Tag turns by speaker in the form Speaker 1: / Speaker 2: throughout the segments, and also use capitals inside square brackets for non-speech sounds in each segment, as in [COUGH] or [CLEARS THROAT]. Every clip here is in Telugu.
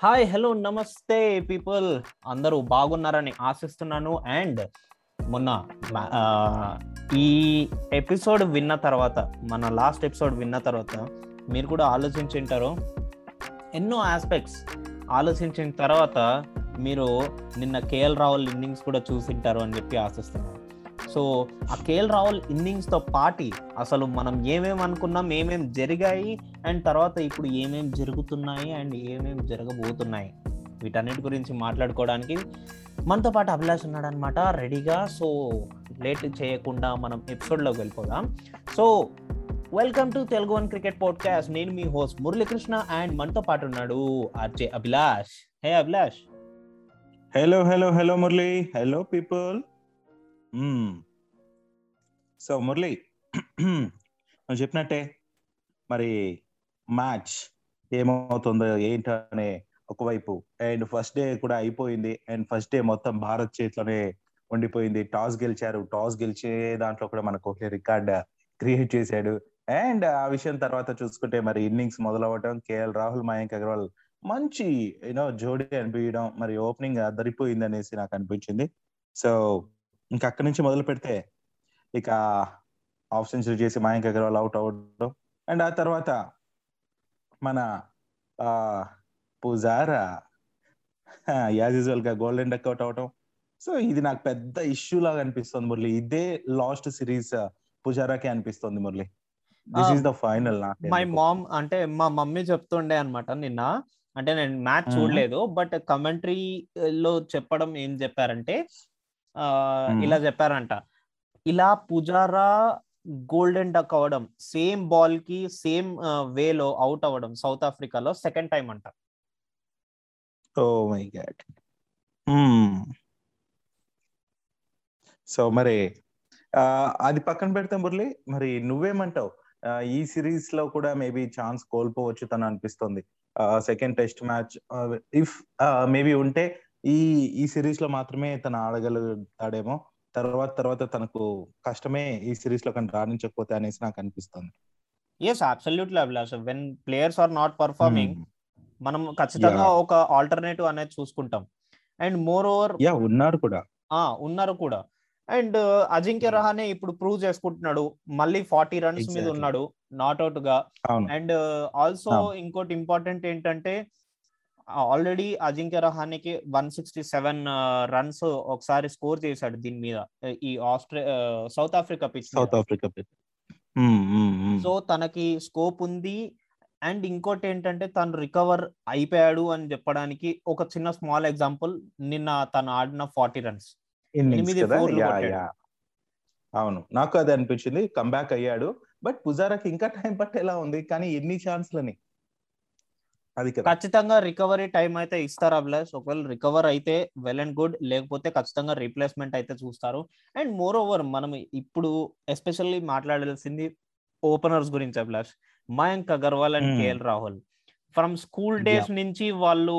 Speaker 1: హాయ్ హలో నమస్తే పీపుల్ అందరూ బాగున్నారని ఆశిస్తున్నాను. అండ్ మొన్న ఈ ఎపిసోడ్ విన్న తర్వాత మన లాస్ట్ ఎపిసోడ్ విన్న తర్వాత మీరు కూడా ఆలోచించింటారు ఎన్నో ఆస్పెక్ట్స్ ఆలోచించిన తర్వాత మీరు నిన్న కేఎల్ రాహుల్ ఇన్నింగ్స్ కూడా చూసింటారు అని చెప్పి ఆశిస్తున్నాను. సో ఆ కేఎల్ రాహుల్ ఇన్నింగ్స్తో పాటి అసలు మనం ఏమేమి అనుకున్నాం ఏమేం జరిగాయి అండ్ తర్వాత ఇప్పుడు ఏమేం జరుగుతున్నాయి అండ్ ఏమేం జరగబోతున్నాయి వీటన్నిటి గురించి మాట్లాడుకోవడానికి మనతో పాటు అభిలాష్ ఉన్నాడనమాట రెడీగా. సో లేట్ చేయకుండా మనం ఎపిసోడ్లోకి వెళ్ళిపోదాం. So welcome to Telugu one cricket podcast. నేను మీ హోస్ట్ మురళీకృష్ణ అండ్ మనతో పాటు ఉన్నాడు RJ Abhilash. Hey Abhilash.
Speaker 2: Hello hello hello Murali. Hello people so Murali నువ్వు చెప్పినట్టే మరి మ్యాచ్ ఏమవుతుందో ఏంటో అనే ఒకవైపు. అండ్ ఫస్ట్ డే కూడా అయిపోయింది. అండ్ ఫస్ట్ డే మొత్తం భారత్ చేతిలోనే ఉండిపోయింది. టాస్ గెలిచారు. టాస్ గెలిచే దాంట్లో కూడా మన కోహ్లీ రికార్డ్ క్రియేట్ చేశాడు. అండ్ ఆ విషయం తర్వాత చూసుకుంటే మరి ఇన్నింగ్స్ మొదలవ్వటం కేఎల్ రాహుల్ మయాంక్ అగర్వాల్ మంచి యూనో జోడీ అనిపించడం మరి ఓపెనింగ్ అదరిపోయింది అనేసి నాకు అనిపించింది. సో ఇంకా అక్కడి నుంచి మొదలు పెడితే ఇక హాఫ్ సెంచరీ చేసి మయాంక్ అగర్వాల్ అవుట్ అవ్వడం. అండ్ ఆ తర్వాత మన పుజారా యాజ్ యూజువల్గా గోల్డెన్ డక్ అవుట్ అవటం సో ఇది నాకు పెద్ద ఇష్యూ లాగా అనిపిస్తుంది మురళి. ఇదే లాస్ట్ సిరీస్ పుజారాకే అనిపిస్తుంది Murali. This is the final
Speaker 1: my mom అంటే మా మమ్మీ చెప్తుండే అనమాట నిన్న. అంటే నేను మ్యాచ్. చూడలేదు బట్ కమెంటరీ లో చెప్పడం ఏం చెప్పారంటే. ఇలా చెప్పారంట. ఇలా పుజారా గోల్డెన్ డక్ అవ్వడం సేమ్ బాల్కి సేమ్ వేలో అవుట్ అవ్వడం సౌత్ ఆఫ్రికాలో సెకండ్ టైం అంట.
Speaker 2: Oh my God. సో మరి అది పక్కన పెడితే మురళి. మరి నువ్వేమంటావు? ఈ సిరీస్లో కూడా మేబీ ఛాన్స్ కోల్పోవచ్చు తను అనిపిస్తుంది. Second test match if maybe ఉంటే ఈ ఈ సిరీస్లో మాత్రమే తను ఆడగలుగుతాడేమో. తర్వాత తర్వాత తనకు కష్టమే ఈ సిరీస్లో కానీ రాణించకపోతే అనేసి నాకు అనిపిస్తుంది.
Speaker 1: Yes absolutely Abhilash when players are not performing మనం ఖచ్చితంగా ఒక ఆల్టర్నేటివ్ అనేది చూసుకుంటాం. అండ్ మోర్ ఓవర్
Speaker 2: యా ఉన్నారు కూడా.
Speaker 1: ఆ ఉన్నారు కూడా. అండ్ అజింక్య రహానే ఇప్పుడు ప్రూవ్ చేసుకుంటున్నాడు. మళ్ళీ ఫార్టీ రన్స్ మీద. ఉన్నాడు నాట్
Speaker 2: అవుట్గా.
Speaker 1: అండ్ ఆల్సో
Speaker 2: అవును.
Speaker 1: ఇంకోటి ఇంపార్టెంట్ ఏంటంటే ఆల్రెడీ అజింక్య రహానేకి వన్ సిక్స్టీ సెవెన్ రన్స్ ఒకసారి స్కోర్ చేశాడు దీని మీద. ఈ ఆస్ట్రే south africa pitch
Speaker 2: south africa
Speaker 1: so తనకి స్కోప్ ఉంది. అండ్ ఇంకోటి ఏంటంటే తను రికవర్ అయిపోయాడు అని చెప్పడానికి ఒక చిన్న స్మాల్ ఎగ్జాంపుల్ నిన్న తను ఆడిన ఫార్టీ రన్స్
Speaker 2: అవును. నాకు అది అనిపించింది. కంబ్యాక్ అయ్యాడు. బట్ పుజారాకి ఇంకా టైం పట్టేలా ఉంది? కానీ ఎన్ని ఛాన్స్లని అది
Speaker 1: ఖచ్చితంగా రికవరీ టైం అయితే ఇస్తారు అభిలాష్? ఒకవేళ రికవర్ అయితే వెల్ అండ్ గుడ్ లేకపోతే ఖచ్చితంగా రీప్లేస్మెంట్ అయితే చూస్తారు. అండ్ మోర్ ఓవర్ మనం ఇప్పుడు ఎస్పెషల్లీ మాట్లాడాల్సింది ఓపెనర్స్ గురించి Abhilash. Mayank Agarwal and. KL Rahul. From school days నుంచి వాళ్ళు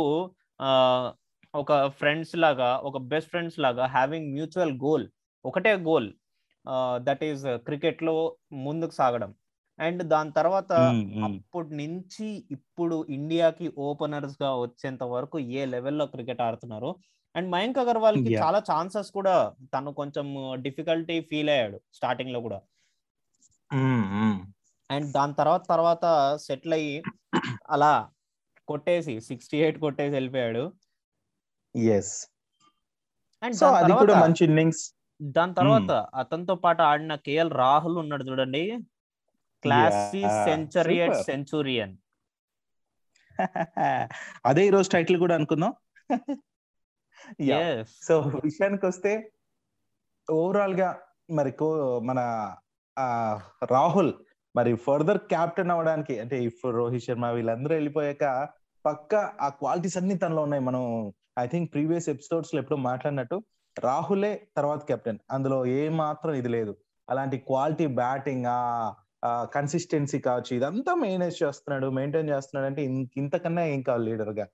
Speaker 1: ఒక ఫ్రెండ్స్ లాగా ఒక బెస్ట్ ఫ్రెండ్స్ లాగా హ్యావింగ్ మ్యూచువల్ గోల్ ఒకటే గోల్ దట్ ఈస్ క్రికెట్లో ముందుకు సాగడం. అండ్ దాని తర్వాత. అప్పటి నుంచి ఇప్పుడు ఇండియాకి ఓపెనర్స్గా వచ్చేంత వరకు ఏ లెవెల్లో క్రికెట్ ఆడుతున్నారు? అండ్ మయాంక్
Speaker 2: అగర్వాల్కి.
Speaker 1: చాలా ఛాన్సెస్ కూడా తను కొంచెం డిఫికల్టీ ఫీల్ అయ్యాడు స్టార్టింగ్లో కూడా. అండ్ దాని తర్వాత తర్వాత సెటిల్ అయ్యి అలా కొట్టేసి సిక్స్టీ ఎయిట్ కొట్టేసి వెళ్ళిపోయాడు.
Speaker 2: ఎస్
Speaker 1: అండ్ తర్వాత దాని తర్వాత అతనితో పాటు ఆడిన కేఎల్ రాహుల్ ఉన్నాడు చూడండి. Classy
Speaker 2: Yeah,
Speaker 1: సెంచరియట్. సెంచురియన్. [LAUGHS]
Speaker 2: అదే ఈ రోజు టైటిల్ కూడా అనుకుందాం. సో విషయానికి వస్తే ఓవరాల్గా మరి కో మన ఆ, రాహుల్ మరి ఫర్దర్ క్యాప్టెన్ అవ్వడానికి అంటే ఇఫ్ రోహిత్ శర్మ వీళ్ళందరూ వెళ్ళిపోయాక పక్క ఆ క్వాలిటీస్ అన్ని తనలో ఉన్నాయి. మనం ఐ థింక్ ప్రీవియస్ ఎపిసోడ్స్లో ఎప్పుడో మాట్లాడినట్టు రాహులే తర్వాత కెప్టెన్ అందులో ఏ మాత్రం ఇది లేదు. అలాంటి క్వాలిటీ బ్యాటింగ్ ఆ కన్సిస్టెన్సీ కావచ్చు ఇదంతా మెయింటైన్ చేస్తున్నాడు మెయింటైన్ చేస్తున్నాడు అంటే ఇంతకన్నా ఏం కావాలి లీడర్గా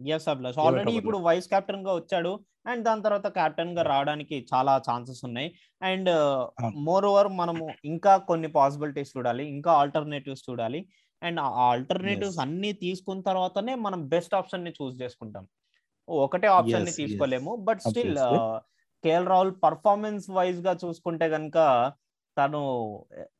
Speaker 1: ఎస్ అభిలాష్ ఆల్రెడీ ఇప్పుడు వైస్ కెప్టెన్గా వచ్చాడు అండ్ దాని తర్వాత కెప్టెన్గా రావడానికి చాలా ఛాన్సెస్ ఉన్నాయి అండ్. మోర్ ఓవర్ మనము ఇంకా కొన్ని పాసిబిలిటీస్ చూడాలి ఇంకా ఆల్టర్నేటివ్స్ చూడాలి అండ్ ఆ ఆల్టర్నేటివ్స్. అన్ని తీసుకున్న తర్వాతనే మనం బెస్ట్ ఆప్షన్ని చూస్ చేసుకుంటాం ఒకటే
Speaker 2: ఆప్షన్ని.
Speaker 1: తీసుకోలేము but still. KL Rahul performance వైజ్గా చూసుకుంటే గనుక తను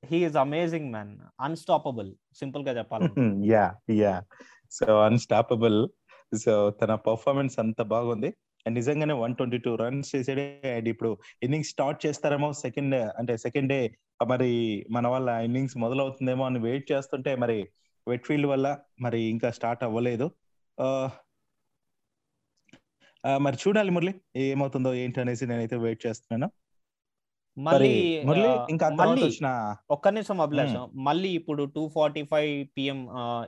Speaker 1: హీఈస్ అమేజింగ్ మ్యాన్ అన్స్టాపబుల్ సింపుల్గా చెప్పాలి
Speaker 2: yeah yeah so unstoppable so తన పర్ఫార్మెన్స్ అంత బాగుంది. అండ్ నిజంగానే వన్ ట్వంటీ టూ రన్స్ చేసాడే. అండ్ ఇప్పుడు ఇన్నింగ్స్ స్టార్ట్ చేస్తారేమో సెకండ్ అంటే సెకండ్ డే మరి మన వాళ్ళ ఇన్నింగ్స్ మొదలవుతుందేమో అని వెయిట్ చేస్తుంటే మరి వెట్ ఫీల్డ్ వల్ల మరి ఇంకా స్టార్ట్ అవ్వలేదు. ఆ, మరి చూడాలి మురళి ఏమవుతుందో ఏంటి అనేసి నేనైతే వెయిట్ చేస్తున్నాను.
Speaker 1: మళ్ళీ
Speaker 2: ఇంకా
Speaker 1: మళ్ళీ ఒక్క నిమిషం అభిలాష్. మళ్ళీ ఇప్పుడు టూ ఫార్టీ ఫైవ్ పిఎం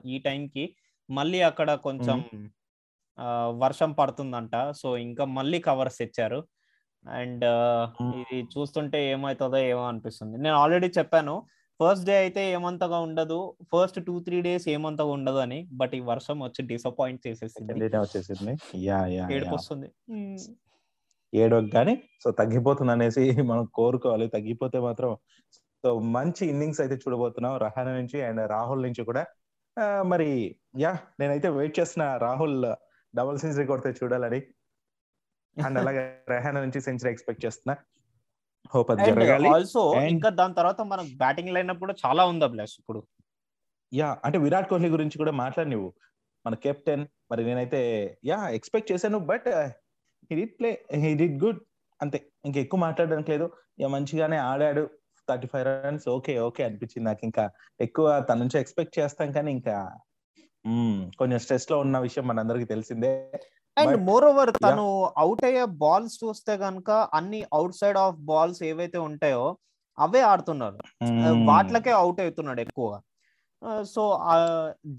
Speaker 1: ఈ time కి మళ్ళీ అక్కడ కొంచెం వర్షం పడుతుందంట. సో ఇంకా మళ్ళీ కవర్స్ తెచ్చారు. అండ్. ఇది చూస్తుంటే ఏమవుతుందో ఏమో అనిపిస్తుంది. నేను ఆల్రెడీ చెప్పాను. ఫస్ట్ డే అయితే ఏమంతగా ఉండదు. ఫస్ట్ టూ త్రీ డేస్ ఏమంతగా ఉండదు అని బట్ ఈ వర్షం వచ్చి డిసప్పాయింట్ చేసేసింది. ఏడుపు వస్తుంది.
Speaker 2: ఏడో కానీ సో తగ్గిపోతుంది అనేసి [LAUGHS] మనం కోరుకోవాలి. తగ్గిపోతే మాత్రం సో మంచి ఇన్నింగ్స్ అయితే చూడబోతున్నాం రహానా నుంచి అండ్ రాహుల్ నుంచి కూడా. మరి యా నేనైతే వెయిట్ చేస్తున్న రాహుల్ డబుల్ సెంచరీ కొడితే చూడాలని. అండ్ [LAUGHS] అలాగే రహానా నుంచి సెంచరీ ఎక్స్పెక్ట్ చేస్తున్నా. హోప్ అది జరగాలి.
Speaker 1: ఆల్సో ఇంకా దాని తర్వాత మనకు బ్యాటింగ్ లైన్ కూడా చాలా ఉంది అభిలాష్ ఇప్పుడు?
Speaker 2: యా అంటే విరాట్ కోహ్లీ గురించి కూడా మాట్లాడి నువ్వు. మన కెప్టెన్. మరి నేనైతే యా ఎక్స్పెక్ట్ చేశాను but he did play he did good అంతే ఇంకా ఎక్కువ మాట్లాడడానికి లేదు. ఇక మంచిగానే ఆడాడు. Thirty five runs okay okay అనిపించింది నాకు. ఇంకా ఎక్కువ తన నుంచి ఎక్స్పెక్ట్ చేస్తాం కానీ ఇంకా కొంచెం స్ట్రెస్లో ఉన్న విషయం మనందరికి తెలిసిందే.
Speaker 1: అండ్ మోర్ ఓవర్ తను అవుట్ అయ్యే బాల్స్ చూస్తే గనుక అన్ని అవుట్ సైడ్ ఆఫ్ బాల్స్ ఏవైతే ఉంటాయో అవే ఆడుతున్నారు.
Speaker 2: మ్మ్.
Speaker 1: వాటిలకే అవుట్ అవుతున్నాడు ఎక్కువ సో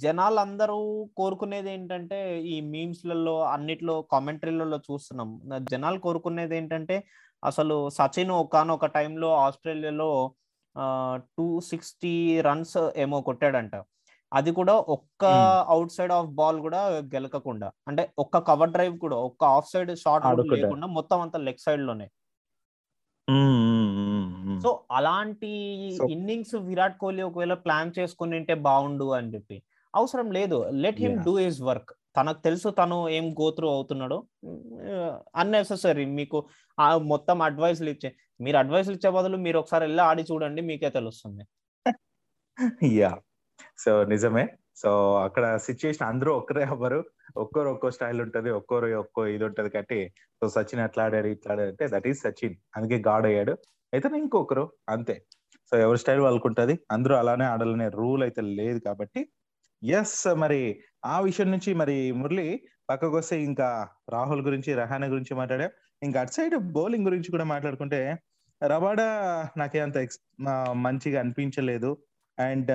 Speaker 1: జనాలందరూ కోరుకునేది ఏంటంటే ఈ మీమ్స్లలో అన్నిట్లో కామెంటరీలలో చూస్తున్నాం జనాలు కోరుకునేది ఏంటంటే అసలు సచిన్ ఒకనొక టైంలో ఆస్ట్రేలియాలో టూ సిక్స్టీ రన్స్ ఏమో కొట్టాడంట అది కూడా ఒక్క. అవుట్ సైడ్ ఆఫ్ బాల్ కూడా గెలకకుండా అంటే ఒక్క కవర్ డ్రైవ్ కూడా ఒక్క ఆఫ్ సైడ్ షాట్
Speaker 2: ఆడకుండా.
Speaker 1: లేకుండా మొత్తం అంతా లెగ్
Speaker 2: సైడ్లోనే.
Speaker 1: సో అలాంటి ఇన్నింగ్స్ విరాట్ కోహ్లీ ఒకవేళ ప్లాన్ చేసుకుని ఉంటే బాగుండు అని చెప్పి. అవసరం లేదు. Let him. Do his work తనకు తెలుసు తను ఏం గోత్రు అవుతున్నాడో. అన్నెసెసరీ మీకు మొత్తం అడ్వైస్లు ఇచ్చే మీరు అడ్వైస్లు ఇచ్చే బదులు మీరు ఒకసారి వెళ్ళి ఆడి చూడండి మీకే తెలుస్తుంది. [LAUGHS]
Speaker 2: యా సో నిజమే. సో అక్కడ సిచ్యుయేషన్ అందరూ ఒక్కరే అవ్వరు. ఒక్కరు ఒక్కో స్టైల్ ఉంటుంది ఒక్కరు ఒక్కో ఇది ఉంటుంది కాబట్టి సో సచిన్ అట్లా ఆడాడు ఇట్లా ఆడాడు అంటే దట్ ఈస్ సచిన్. అందుకే గాడ్ అయ్యాడు. అయితే ఇంకొకరు అంతే. సో ఎవరి స్టైల్ వాళ్ళకు ఉంటుంది అందరూ అలానే ఆడాలనే రూల్ అయితే లేదు కాబట్టి ఎస్ మరి ఆ విషయం నుంచి మరి మురళి పక్కకు వస్తే ఇంకా రాహుల్ గురించి రహానా గురించి మాట్లాడా. ఇంకా అటు సైడ్ బౌలింగ్ గురించి కూడా మాట్లాడుకుంటే రబాడా నాకే అంత ఎక్స్ మంచిగా అనిపించలేదు. And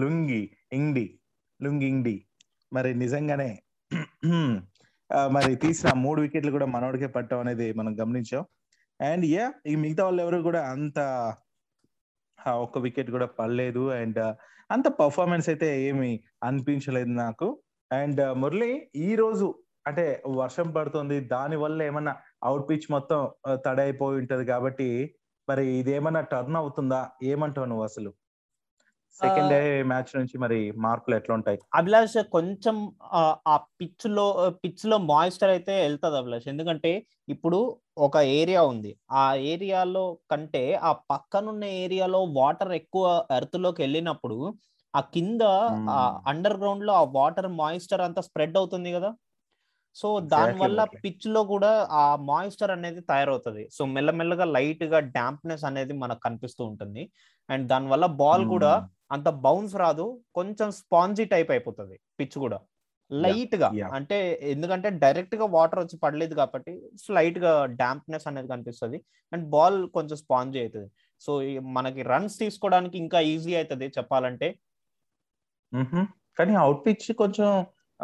Speaker 2: Lungi Ngidi Lungi Ngidi. మరి నిజంగానే [CLEARS THROAT] మరి తీసిన మూడు వికెట్లు కూడా మనోడికే పట్టడం అనేది మనం గమనించాం. అండ్ యా ఈ మిగతా వాళ్ళు ఎవరు కూడా అంత ఒక్క వికెట్ కూడా పడలేదు. అండ్ అంత పర్ఫార్మెన్స్ అయితే ఏమి అనిపించలేదు నాకు. అండ్ మురళి ఈ రోజు అంటే వర్షం పడుతుంది. దాని వల్ల ఏమన్నా అవుట్ పిచ్ మొత్తం తడైపోయి ఉంటది కాబట్టి మరి ఇది ఏమన్నా టర్న్ అవుతుందా? ఏమంటావు నువ్వు అసలు? సెకండ్ డే మ్యాచ్ నుంచి మరి మార్పులు ఎట్లా ఉంటాయి
Speaker 1: అభిలాష్ కొంచెం ఆ, పిచ్లో పిచ్లో మాయిశ్చర్ అయితే వెళ్తుంది అభిలాష్. ఎందుకంటే ఇప్పుడు ఒక ఏరియా ఉంది. ఆ ఏరియాలో కంటే ఆ పక్కనున్న ఏరియాలో వాటర్ ఎక్కువ ఎర్త్లోకి వెళ్ళినప్పుడు ఆ కింద. అండర్ గ్రౌండ్లో ఆ వాటర్ మాయిశ్చర్ అంతా స్ప్రెడ్ అవుతుంది కదా? సో దాని వల్ల. పిచ్లో కూడా ఆ మాయిశ్చర్ అనేది తయారవుతుంది. సో మెల్లమెల్లగా లైట్గా డాంప్నెస్ అనేది మనకు కనిపిస్తూ ఉంటుంది. అండ్ దాని వల్ల బాల్ కూడా అంత బౌన్స్ రాదు కొంచెం స్పాంజీ టైప్ అయిపోతుంది పిచ్ కూడా.
Speaker 2: లైట్గా.
Speaker 1: అంటే ఎందుకంటే డైరెక్ట్గా వాటర్ వచ్చి పడలేదు కాబట్టి స్లైట్గా డాంప్నెస్ అనేది కనిపిస్తుంది. అండ్ బాల్ కొంచెం స్పాంజీ అవుతుంది సో మనకి రన్స్ తీసుకోవడానికి ఇంకా ఈజీ అవుతుంది చెప్పాలంటే.
Speaker 2: మ్హూ. కానీ అవుట్ పిచ్ కొంచెం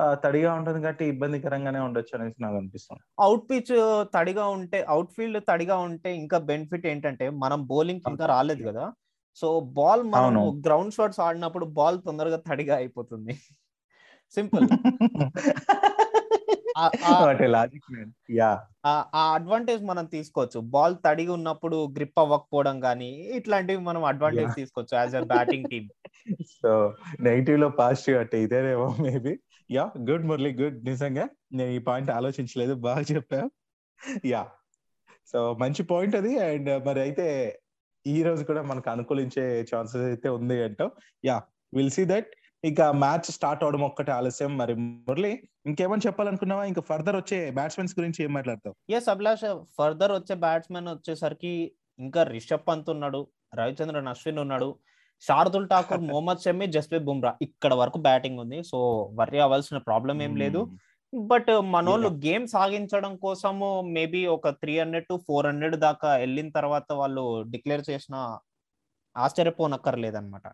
Speaker 2: తడిగా ఉంటుంది కాబట్టి ఇబ్బందికరంగానే ఉండొచ్చు అనేసి నాకు అనిపిస్తుంది.
Speaker 1: అవుట్ పిచ్ తడిగా ఉంటే అవుట్ ఫీల్డ్ తడిగా ఉంటే ఇంకా బెనిఫిట్ ఏంటంటే మనం బౌలింగ్ ఇంకా రాలేదు కదా సో బాల్ మనం. గ్రౌండ్ షాట్స్ ఆడినప్పుడు బాల్ తొందరగా తడిగా అయిపోతుంది. సింపుల్ ఆ- అడ్వాంటేజ్ మనం తీసుకోవచ్చు. బాల్ తడిగా ఉన్నప్పుడు గ్రిప్ అవ్వకపోవడం కానీ ఇట్లాంటివి మనం అడ్వాంటేజ్. తీసుకోవచ్చు as a batting team
Speaker 2: so నెగిటివ్లో positive అంటే ఇదేనేమో maybe yeah good Murali good. నిజంగా నేను ఈ పాయింట్ ఆలోచించలేదు. బాగా చెప్పా యా. సో మంచి పాయింట్ అది. అండ్ మరి అయితే ఈ రోజు కూడా మనకు అనుకూలించే ఛాన్సెస్ అయితే ఉంది అంటావు. Yeah will see that. ఇక మ్యాచ్ స్టార్ట్ అవడం ఒక్కటే ఆలస్యం. మరి మురళి ఇంకేమని చెప్పాలనుకున్నావా? ఇంకా ఫర్దర్ వచ్చే బ్యాట్స్మెన్స్ గురించి ఏం మాట్లాడతావు?
Speaker 1: ఎస్ అభిలాష్ ఫర్దర్ వచ్చే బ్యాట్స్మెన్ వచ్చేసరికి ఇంకా రిషబ్ పంత్ ఉన్నాడు రవిచంద్రన్ అశ్విన్ ఉన్నాడు. శార్దుల్ ఠాకూర్ మొహమ్మద్ షమి జస్ప్రీత్ బుమ్రా ఇక్కడ వరకు బ్యాటింగ్ ఉంది. సో వర్రీ అవ్వాల్సిన ప్రాబ్లం ఏం లేదు. బట్ మనోళ్ళు గేమ్ సాగించడం కోసము మేబీ ఒక three hundred to four hundred దాకా వెళ్ళిన తర్వాత వాళ్ళు డిక్లేర్ చేసిన ఆశ్చర్యపోనక్కర్లేదన్నమాట.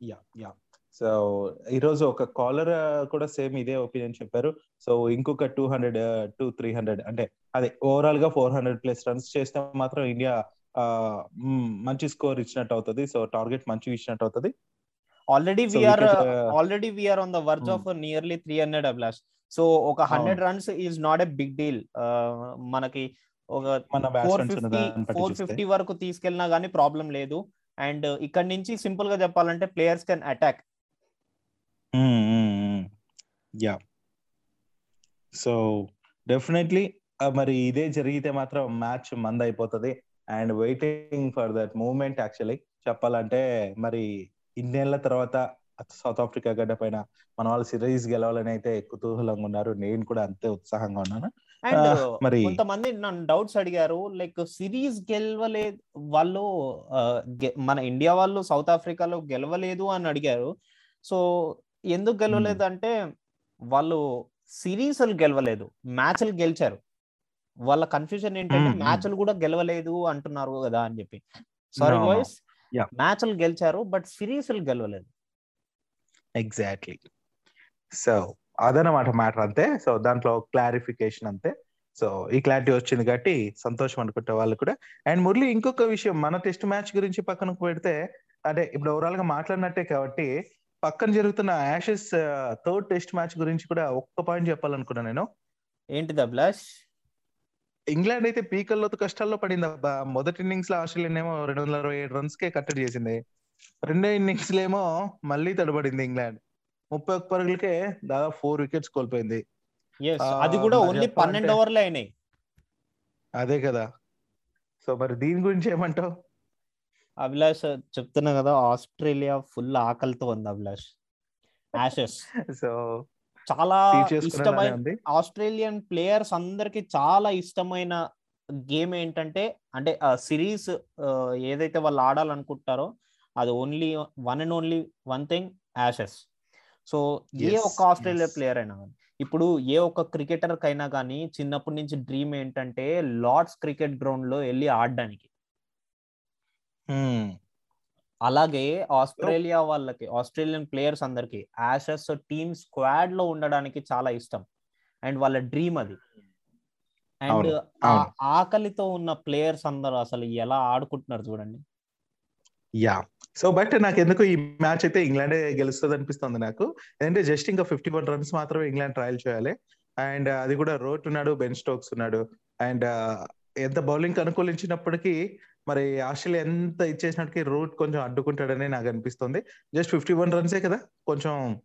Speaker 2: యా యా సో ఈ రోజు ఒక కాలర్ కూడా సేమ్ ఇదే ఒపీనియన్ చెప్పారు. సో ఇంకొక two hundred to three hundred అంటే అదే ఓవరాల్గా ఫోర్ హండ్రెడ్ ప్లస్ రన్స్ చేస్తే మాత్రం ఇండియా మంచి స్కోర్ ఇచ్చినట్టు అవుతుంది సో టార్గెట్ మంచిగా ఇచ్చినట్టు అవుతుంది
Speaker 1: already we are
Speaker 2: uh,
Speaker 1: already we are on the verge. Of nearly three hundred Abhilash so ఒక hundred runs is not a big deal మనకి ఒక ఫోర్ ఫిఫ్టీ ఫోర్ ఫిఫ్టీ వరకు తీసుకెళ్ళినా గానీ ప్రాబ్లం లేదు. అండ్ ఇక్కడ నుంచి సింపుల్గా చెప్పాలంటే players can attack
Speaker 2: yeah so definitely మరి ఇదే జరిగితే మాత్రం మ్యాచ్ మంద అయిపోతుంది and waiting for that moment actually చెప్పాలంటే మరి ఇన్నేళ్ళ తర్వాత సౌత్ ఆఫ్రికా గడ్డ పైన మన వాళ్ళు సిరీస్ గెలవాలని అయితే కుతూహలంగా ఉన్నారు. నేను కూడా అంతే ఉత్సాహంగా ఉన్నాను.
Speaker 1: అండ్
Speaker 2: మరి-
Speaker 1: కొంతమంది నన్ను డౌట్స్ అడిగారు లైక్ సిరీస్ గెలవలేదు వాళ్ళు మన ఇండియా వాళ్ళు సౌత్ ఆఫ్రికాలో గెలవలేదు అని అడిగారు. సో ఎందుకు గెలవలేదు అంటే వాళ్ళు సిరీస్లు గెలవలేదు మ్యాచ్లు గెలిచారు. వాళ్ళ కన్ఫ్యూజన్ ఏంటంటే. మ్యాచ్లు కూడా గెలవలేదు అంటున్నారు కదా అని చెప్పి. సారీ. బాయ్స్. మ్యాచ్లు గెలిచారు బట్ సిరీస్లు గెలవలేదు.
Speaker 2: ఎగ్జాక్ట్లీ సో అదనమాట మ్యాటర్ అంతే. సో దాంట్లో క్లారిఫికేషన్ అంతే. సో ఈ క్లారిటీ వచ్చింది కాబట్టి సంతోషం అనుకుంటే వాళ్ళు కూడా. అండ్ మురళి ఇంకొక విషయం మన టెస్ట్ మ్యాచ్ గురించి పక్కనకు పెడితే అంటే ఇప్పుడు ఓవరాల్గా మాట్లాడినట్టే కాబట్టి పక్కన జరుగుతున్న యాషెస్ థర్డ్ టెస్ట్ మ్యాచ్ గురించి కూడా ఒక్క పాయింట్ చెప్పాలనుకున్నా నేను.
Speaker 1: ఏంటిది అభిలాష్?
Speaker 2: ఇంగ్లాండ్ అయితే పీకల్లో కష్టాల్లో పడింది అబ్బా మొదటి ఇన్నింగ్స్లో ఆస్ట్రేలియా ఏమో రెండు వందల అరవై ఏడు రన్స్ కే కట్టడి చేసింది. రెండో ఇన్నింగ్స్లో ఏమో మళ్ళీ తడబడింది ఇంగ్లాండ్. ముప్పై ఒక్క పరుగులకే దాదాపు ఫోర్ వికెట్స్ కోల్పోయింది.
Speaker 1: అది కూడా ఓన్లీ పన్నెండు ఓవర్లు అయినాయి.
Speaker 2: అదే కదా. సో మరి దీని గురించి ఏమంటావు?
Speaker 1: అభిలాష్ చెప్తున్నా కదా ఆస్ట్రేలియా ఫుల్ ఆకలితో ఉంది అభిలాష్. యాషెస్
Speaker 2: సో
Speaker 1: చాలా ఇష్టమైన ఆస్ట్రేలియన్ ప్లేయర్స్ అందరికి చాలా ఇష్టమైన గేమ్ ఏంటంటే అంటే సిరీస్ ఏదైతే వాళ్ళు ఆడాలనుకుంటారో అది only one and only one thing Ashes so ఏ ఒక్క ఆస్ట్రేలియా. ప్లేయర్ అయినా కానీ ఇప్పుడు ఏ ఒక్క క్రికెటర్ కైనా కానీ చిన్నప్పటి నుంచి డ్రీమ్ ఏంటంటే లార్డ్స్ క్రికెట్ గ్రౌండ్లో వెళ్ళి ఆడడానికి. అలాగే ఆస్ట్రేలియా వాళ్ళకి ఆస్ట్రేలియన్ ప్లేయర్స్ అందరికి యాషెస్ టీమ్ స్క్వాడ్లో ఉండడానికి చాలా ఇష్టం. అండ్ వాళ్ళ డ్రీమ్ అది. అండ్. ఆకలితో ఉన్న ప్లేయర్స్ అందరూ అసలు ఎలా ఆడుకుంటున్నారు చూడండి.
Speaker 2: యా. సో బట్ నాకు ఎందుకు ఈ మ్యాచ్ అయితే ఇంగ్లాండే గెలుస్తుంది అనిపిస్తుంది నాకు. ఎందుకంటే జస్ట్ ఇంకా ఫిఫ్టీ వన్ రన్స్ మాత్రమే ఇంగ్లాండ్ ట్రయల్ చేయాలి. అండ్ అది కూడా రోట్ ఉన్నాడు బెన్ స్టోక్స్ ఉన్నాడు. అండ్ ఎంత బౌలింగ్ అనుకూలించినప్పటికీ మరి ఆస్ట్రేలియా ఎంత ఇచ్చేసినప్పటికీ రూట్ కొంచెం అడ్డుకుంటాడని నాకు అనిపిస్తుంది. జస్ట్ ఫిఫ్టీ వన్ రన్సే కదా కొంచెం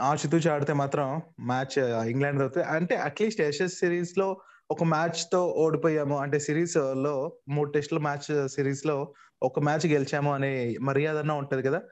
Speaker 2: ఆచితూచి ఆడితే మాత్రం మ్యాచ్ ఇంగ్లాండ్ అవుతుంది అంటే అట్లీస్ట్ యశస్ సిరీస్లో ఒక మ్యాచ్తో ఓడిపోయాము. అంటే సిరీస్లో మూడు టెస్టుల మ్యాచ్ సిరీస్లో ఒక మ్యాచ్ గెలిచాము అనే మర్యాద ఉంటది కదా.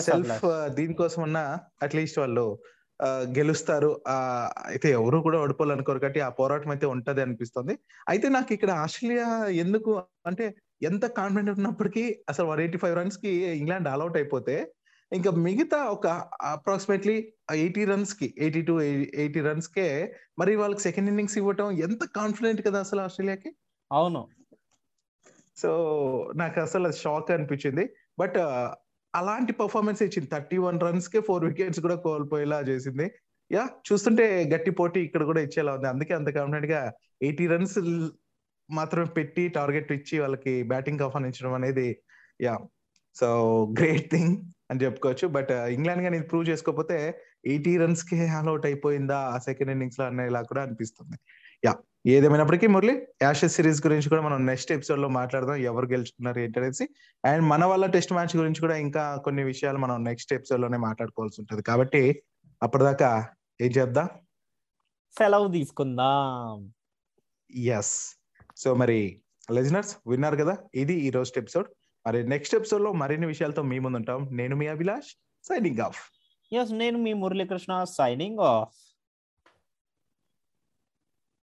Speaker 2: సెల్ఫ్. దీనికోసం ఉన్న అట్లీస్ట్ వాళ్ళు గెలుస్తారు. ఆ, అయితే ఎవరు కూడా ఓడిపోవాలనుకోరు కాబట్టి ఆ పోరాటం అయితే ఉంటది అనిపిస్తుంది. అయితే నాకు ఇక్కడ ఆస్ట్రేలియా ఎందుకు అంటే ఎంత కాన్ఫిడెంట్ ఉన్నప్పటికీ అసలు వన్ ఎయిటీ ఫైవ్ రన్స్కి ఇంగ్లాండ్ ఆల్అౌట్ అయిపోతే ఇంకా మిగతా ఒక అప్రాక్సిమేట్లీ ఎయిటీ రన్స్కి ఎయిటీ టు ఎయిటీ రన్స్ కే మరి వాళ్ళకి సెకండ్ ఇన్నింగ్స్ ఇవ్వటం ఎంత కాన్ఫిడెంట్ కదా అసలు ఆస్ట్రేలియాకి?
Speaker 1: అవును.
Speaker 2: సో నాకు అసలు షాక్ అనిపించింది. బట్ అలాంటి పర్ఫార్మెన్స్ ఇచ్చింది. థర్టీ వన్ రన్స్ కే ఫోర్ వికెట్స్ కూడా కోల్పోయేలా చేసింది. యా చూస్తుంటే గట్టి పోటీ ఇక్కడ కూడా ఇచ్చేలా ఉంది. అందుకే అంత కాన్ఫిడెంట్గా ఎయిటీ రన్స్ మాత్రమే పెట్టి టార్గెట్ ఇచ్చి వాళ్ళకి బ్యాటింగ్ ఆహ్వానించడం అనేది యా. సో గ్రేట్ థింగ్ అని చెప్పుకోవచ్చు. బట్ ఇంగ్లాండ్ కానీ ప్రూవ్ చేసుకోకపోతే ఎయిటీ రన్స్ కే అవుట్ అయిపోయిందా ఆ సెకండ్ ఇన్నింగ్స్లో అనేలా కూడా అనిపిస్తుంది. యా. ఏదేమైనప్పటికీ మురళి యాషెస్ సిరీస్ గురించి కూడా మనం నెక్స్ట్ ఎపిసోడ్లో మాట్లాడదాం. ఎవరు గెలుచుకున్నారు ఏంటనేసి అండ్ మన వల్ల టెస్ట్ మ్యాచ్ గురించి కూడా ఇంకా కొన్ని విషయాలు మనం నెక్స్ట్ ఎపిసోడ్లోనే మాట్లాడుకోవాల్సి ఉంటది. కాబట్టి అప్పటిదాకా ఏం చేద్దాం?
Speaker 1: సెలవు తీసుకుందాం.
Speaker 2: ఎస్ సో మరి లెజనర్స్ విన్నారు కదా? ఇది ఈ రోజు ఎపిసోడ్. మరి నెక్స్ట్ ఎపిసోడ్లో మరిన్ని విషయాలతో మీ ముందు ఉంటాం. నేను మీ అభిలాష్ సైనింగ్ ఆఫ్
Speaker 1: ఎస్ నేను మీ మురళీకృష్ణ సైనింగ్ ఆఫ్